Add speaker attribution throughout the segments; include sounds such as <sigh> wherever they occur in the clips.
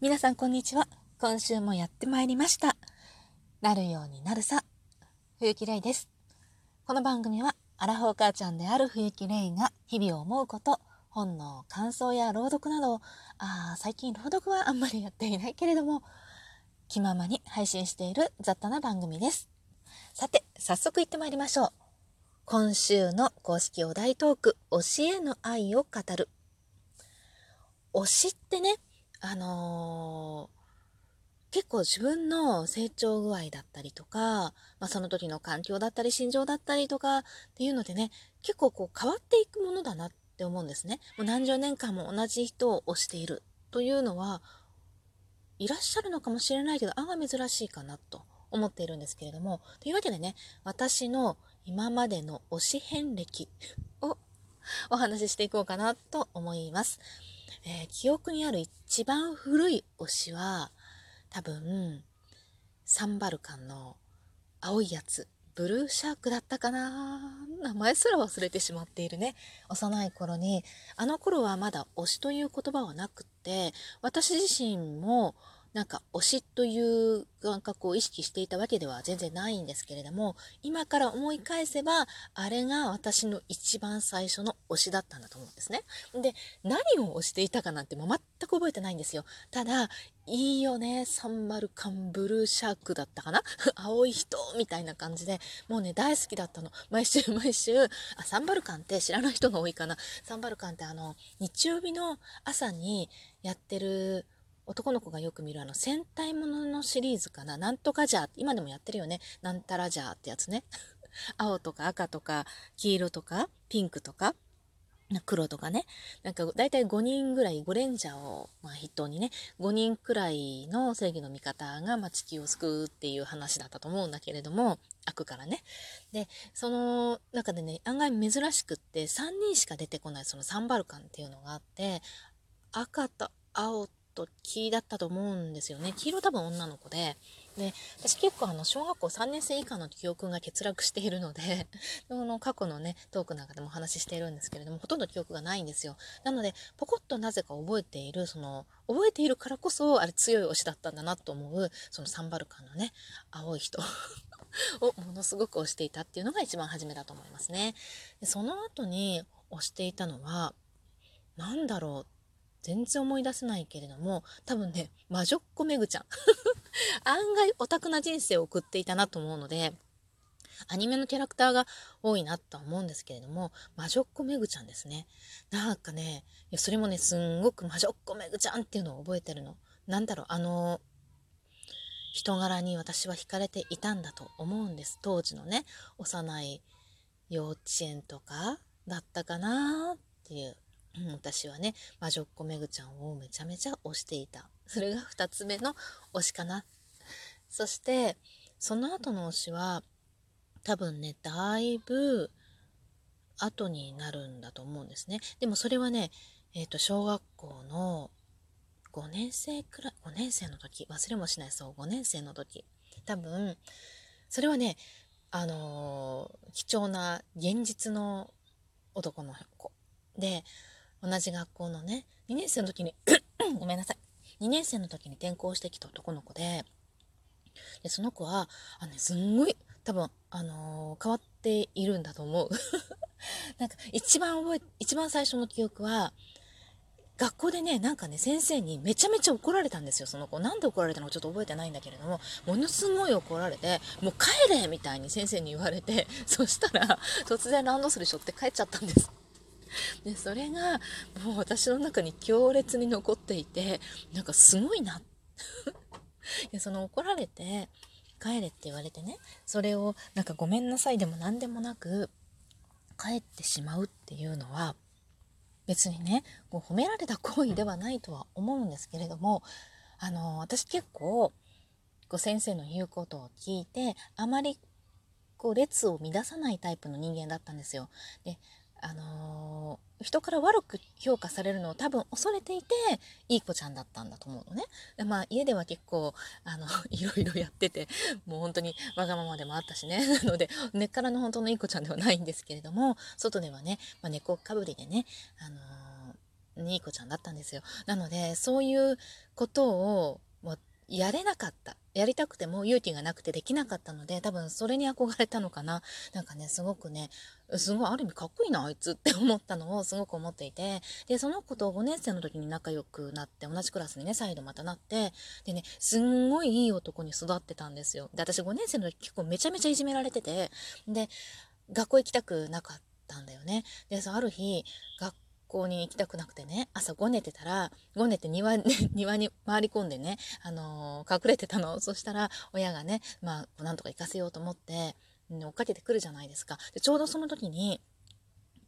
Speaker 1: 皆さんこんにちは。今週もやってまいりました。なるようになるさ。冬木玲です。この番組は、アラフォー母ちゃんである冬木玲が日々を思うこと、本の感想や朗読など、あ最近朗読はあんまりやっていないけれども、気ままに配信している雑多な番組です。さて、早速行ってまいりましょう。今週の公式お題トーク、教えの愛を語る。推しってね、あのー、結構自分の成長具合だったりとか、まあ、その時の環境だったり心情だったりとかっていうのでね、結構こう変わっていくものだなって思うんですね。もう何十年間も同じ人を推しているというのは、いらっしゃるのかもしれないけど、案外珍しいかなと思っているんですけれども、というわけでね、私の今までの推し遍歴をお話ししていこうかなと思います。えー、記憶にある一番古い推しは、多分、サンバルカンの青いやつ、ブルーシャークだったかな。名前すら忘れてしまっているね。幼い頃に、あの頃はまだ推しという言葉はなくって、私自身もなんか推しという感覚を意識していたわけでは全然ないんですけれども、今から思い返せば、あれが私の一番最初の推しだったんだと思うんですね。で、何を推していたかなんても全く覚えてないんですよ。ただ、いいよね、サンマルカンブルーシャークだったかな？<laughs> 青い人みたいな感じで、もうね、大好きだったの。毎週 <laughs> 毎週、あ、サンバルカンって知らない人が多いかな。サンバルカンってあの、日曜日の朝にやってる、男の子がよく見るあの戦隊もののシリーズかな。なんとかじゃ、今でもやってるよね。なんたらじゃってやつね。<laughs> 青とか赤とか黄色とかピンクとか黒とかね。なんか大体5人ぐらい、5レンジャーを、まあ、筆頭にね、5人くらいの正義の味方が、まあ、地球を救うっていう話だったと思うんだけれども、悪からね。で、その中でね、案外珍しくって3人しか出てこないそのサンバルカンっていうのがあって、赤と青とと黄だったと思うんですよね。黄色多分女の子で。で、私結構あの、小学校3年生以下の記憶が欠落しているので、<laughs> その過去のね、トークなんかでもお話ししているんですけれども、ほとんど記憶がないんですよ。なので、ポコッとなぜか覚えている、その、覚えているからこそ、あれ強い推しだったんだなと思う、そのサンバルカンのね、青い人 <laughs> をものすごく推していたっていうのが一番初めだと思いますね。でその後に推していたのは、何だろう全然思い出せないけれども、多分ね、魔女っ子めぐちゃん。<laughs> 案外オタクな人生を送っていたなと思うので、アニメのキャラクターが多いなとは思うんですけれども、魔女っ子めぐちゃんですね。なんかね、それもね、すんごく魔女っ子めぐちゃんっていうのを覚えてるの。なんだろう、あの、人柄に私は惹かれていたんだと思うんです。当時のね、幼い幼稚園とかだったかなっていう、私はね、魔女っ子めぐちゃんをめちゃめちゃ推していた。それが2つ目の推しかな。そして、その後の推しは、多分ね、だいぶ後になるんだと思うんですね。でもそれはね、えっ、ー、と、小学校の5年生くらい、5年生の時、忘れもしないそう、5年生の時。多分、それはね、あのー、貴重な現実の男の子。で、同じ学校のね、2年生の時に <coughs> ごめんなさい。2年生の時に転校してきた男の子で、で、その子は、あのね、すんごい、多分、あのー、変わっているんだと思う。<laughs> なんか、一番覚え、一番最初の記憶は、学校でね、なんかね、先生にめちゃめちゃ怒られたんですよ、その子。なんで怒られたのかちょっと覚えてないんだけれども、ものすごい怒られて、もう帰れみたいに先生に言われて、そしたら、突然ランドセル背負って帰っちゃったんです。<laughs> でそれがもう私の中に強烈に残っていてなんかすごいな <laughs> でその怒られて帰れって言われてねそれをなんかごめんなさいでも何でもなく帰ってしまうっていうのは別にねこう褒められた行為ではないとは思うんですけれどもあの私結構こう先生の言うことを聞いてあまりこう列を乱さないタイプの人間だったんですよ。であのー、人から悪く評価されるのを多分恐れていていい子ちゃんだったんだと思うのね。でまあ家では結構あの <laughs> いろいろやっててもう本当にわがままでもあったしね <laughs> なので根っからの本当のいい子ちゃんではないんですけれども外ではね、まあ、猫かぶりでね、あのー、いい子ちゃんだったんですよ。なので、そういうことを、やれなかった。やりたくても勇気がなくてできなかったので、多分それに憧れたのかな。なんかね、すごくね、すごいある意味かっこいいな、あいつって思ったのをすごく思っていて、で、その子と5年生の時に仲良くなって、同じクラスにね、再度またなって、でね、すんごいいい男に育ってたんですよ。で、私5年生の時結構めちゃめちゃいじめられてて、で、学校行きたくなかったんだよね。で、そある日、学校校に行きたくなくてね、朝ごねてたら、ごねて庭,、ね、庭に回り込んでね、あのー、隠れてたの。そしたら、親がね、まあ、なんとか行かせようと思って、追っかけてくるじゃないですか。でちょうどその時に、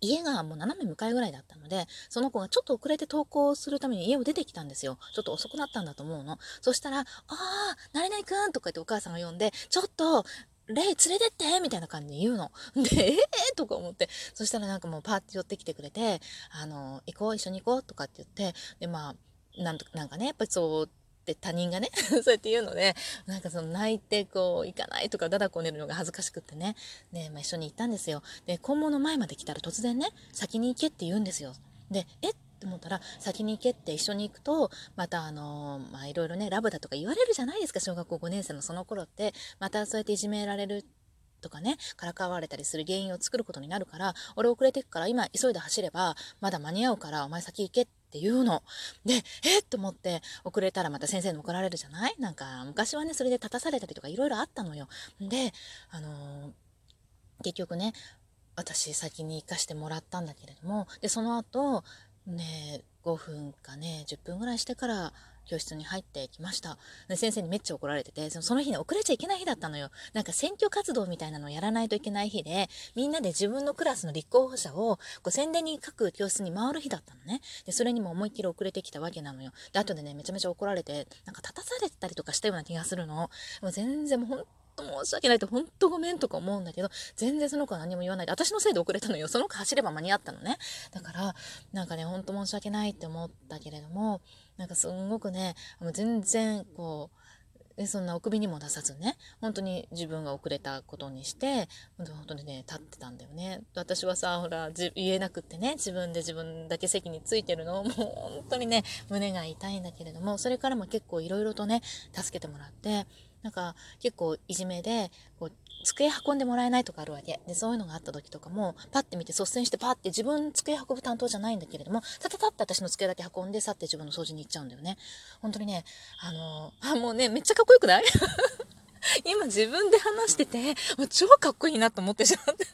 Speaker 1: 家がもう斜め向かいぐらいだったので、その子がちょっと遅れて登校するために家を出てきたんですよ。ちょっと遅くなったんだと思うの。そしたら、ああ、何々くんとか言ってお母さんが呼んで、ちょっと、レイ連れてってみたいな感じで言うの。<laughs> で、ええー、とか思って。そしたらなんかもうパーって寄ってきてくれて、あの、行こう、一緒に行こうとかって言って、で、まあ、なんとなんかね、やっぱりそうっ他人がね <laughs> そうやって言うので、なんかその泣いてこう、行かないとか、だだこねるのが恥ずかしくってね。で、まあ、一緒に行ったんですよ。で、校門の前まで来たら突然ね、先に行けって言うんですよ。で、えっ？って思ったら、先に行けって一緒に行くと、またあの、まあいろいろね、ラブだとか言われるじゃないですか、小学校5年生のその頃って。またそうやっていじめられるとかね、からかわれたりする原因を作ることになるから、俺遅れてくから今急いで走れば、まだ間に合うからお前先行けって言うの。で、えっと思って遅れたらまた先生に怒られるじゃない？なんか昔はね、それで立たされたりとかいろいろあったのよ。で、あのー、結局ね、私先に行かしてもらったんだけれども、で、その後、ね、5分かね、10分ぐらいしてから教室に入ってきました。で先生にめっちゃ怒られてて、その日ね、遅れちゃいけない日だったのよ。なんか選挙活動みたいなのをやらないといけない日で、みんなで自分のクラスの立候補者をこう宣伝に各教室に回る日だったのね。で、それにも思いっきり遅れてきたわけなのよ。で、後でね、めちゃめちゃ怒られて、なんか立たされてたりとかしたような気がするの。もう全然もう本と申し訳ないって本当ごめんとか思うんだけど、全然その子は何も言わないで、私のせいで遅れたのよ。その子走れば間に合ったのね。だから、なんかね、ほんと申し訳ないって思ったけれども、なんかすんごくね、もう全然こう、でそんなお首にも出さずね本当に自分が遅れたことにして本当にね立ってたんだよね私はさほら言えなくってね自分で自分だけ席についてるのもう本当にね胸が痛いんだけれどもそれからも結構いろいろとね助けてもらってなんか結構いじめでこう机運んでもらえないとかあるわけ。でそういうのがあった時とかもパッて見て率先してパッて自分机運ぶ担当じゃないんだけれどもタタタって私の机だけ運んで去って自分の掃除に行っちゃうんだよね。本当にねあのー、あもうねめっちゃかっこよくない？<laughs> 今自分で話しててもう超かっこいいなと思ってしまって。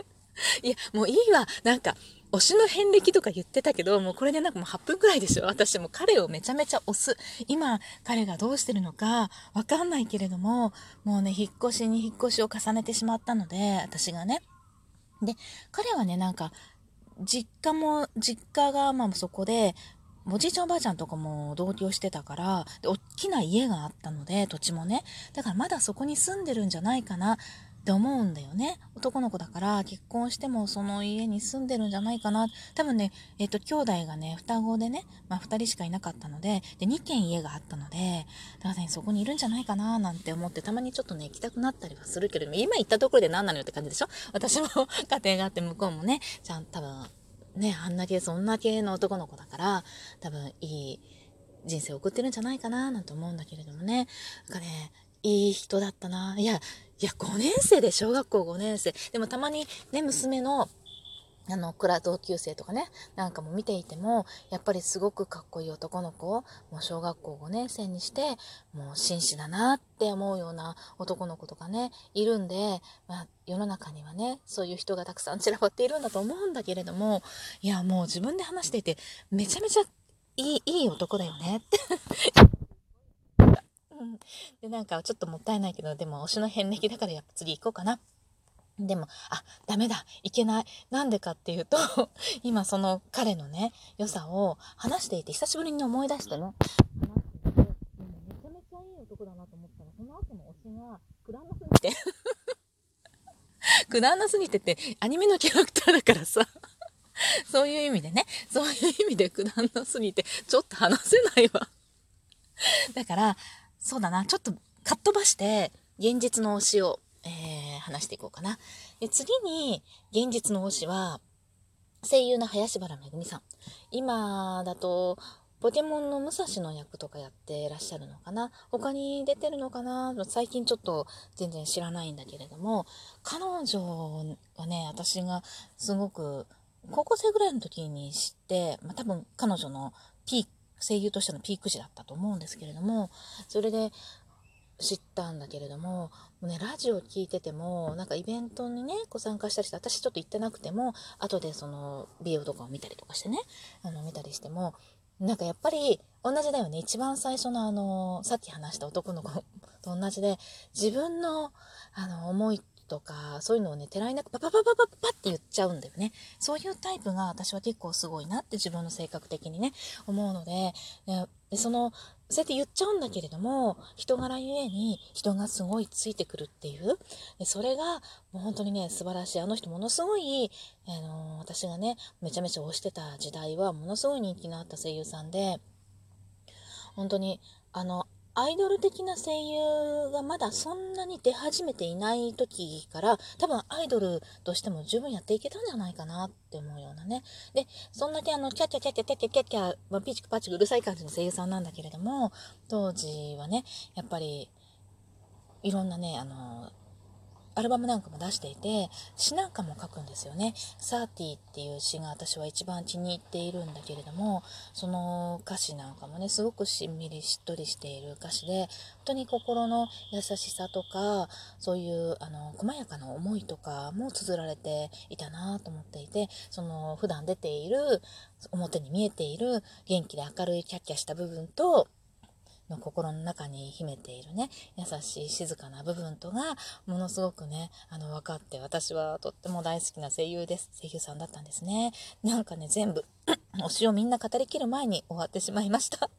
Speaker 1: いやもういいわ。なんか推しの遍歴とか言ってたけど、もうこれでなんかもう8分くらいでしょ私も彼をめちゃめちゃ推す。今、彼がどうしてるのかわかんないけれども、もうね、引っ越しに引っ越しを重ねてしまったので、私がね。で、彼はね、なんか、実家も、実家がまあそこで、おじいちゃんおばあちゃんとかも同居してたから、で、大きな家があったので、土地もね。だからまだそこに住んでるんじゃないかな。って思うんだよね。男の子だから結婚してもその家に住んでるんじゃないかな。多分ね、えっ、と、兄弟がね、双子でね、まあ二人しかいなかったので、で、2軒家があったので、だからね、そこにいるんじゃないかななんて思って、たまにちょっとね、行きたくなったりはするけれども、今行ったところで何なのよって感じでしょ？私も <laughs> 家庭があって向こうもね、ちゃん多分、ね、あんだけそんな系の男の子だから、多分いい人生を送ってるんじゃないかななんて思うんだけれどもね。なんかね、いい人だったな。いや、いや、5年生で小学校5年生。でもたまにね、娘の、あの、クラ同級生とかね、なんかも見ていても、やっぱりすごくかっこいい男の子、もう小学校5年生にして、もう紳士だなって思うような男の子とかね、いるんで、まあ、世の中にはね、そういう人がたくさん散らばっているんだと思うんだけれども、いや、もう自分で話していて、めちゃめちゃいい、いい男だよねってで、なんかちょっともったいないけど、でも推しの遍歴だからやっぱ次行こうかな。でも、あ、ダメだ、いけない。なんでかっていうと、<laughs> 今その彼のね、良さを話していて、久しぶりに思い出してね、話していて、めちゃめちゃいい男だなと思ったら、その後の推しが、くだんなすぎて、くだんなすぎてって、アニメのキャラクターだからさ、そういう意味でね、そういう意味でくだんなすぎて、ちょっと話せないわ。だから、そうだな、ちょっとかっ飛ばして、現実の推しを、えー、話していこうかな。で次に、現実の推しは、声優の林原めぐみさん。今だと、ポケモンの武蔵の役とかやってらっしゃるのかな他に出てるのかな最近ちょっと全然知らないんだけれども、彼女はね、私がすごく高校生ぐらいの時に知って、まあ、多分彼女のピーク、声優としてのピーク時だったと思うんですけれども、それで知ったんだけれども、もうね、ラジオ聞いてても、なんかイベントにね、ご参加したりして、私ちょっと行ってなくても、後でその美容とかを見たりとかしてね、あの、見たりしても、なんかやっぱり同じだよね。一番最初のあの、さっき話した男の子と同じで、自分のあの、思いとか、そういうのをね、てらいなくパパパパパパって言っちゃうんだよね。そういうタイプが私は結構すごいなって自分の性格的にね、思うので、でその、そうやって言っちゃうんだけれども、人柄ゆえに人がすごいついてくるっていう、でそれがもう本当にね、素晴らしい。あの人ものすごい、あのー、私がね、めちゃめちゃ推してた時代はものすごい人気のあった声優さんで、本当に、あの、アイドル的な声優がまだそんなに出始めていない時から多分アイドルとしても十分やっていけたんじゃないかなって思うようなね。で、そんだけあの、キャッキャキャキャキャキャキャキャ、まあ、ピチクパチクうるさい感じの声優さんなんだけれども、当時はね、やっぱりいろんなね、あの、アルバムなんかも出していて、詩なんかも書くんですよね。サーティっていう詩が私は一番気に入っているんだけれども、その歌詞なんかもね、すごくしんみりしっとりしている歌詞で、本当に心の優しさとか、そういうあの細やかな思いとかも綴られていたなと思っていて、その普段出ている、表に見えている元気で明るいキャッキャした部分と、の心の中に秘めているね、優しい静かな部分とが、ものすごくね、あの、分かって、私はとっても大好きな声優です。声優さんだったんですね。なんかね、全部、推しをみんな語りきる前に終わってしまいました。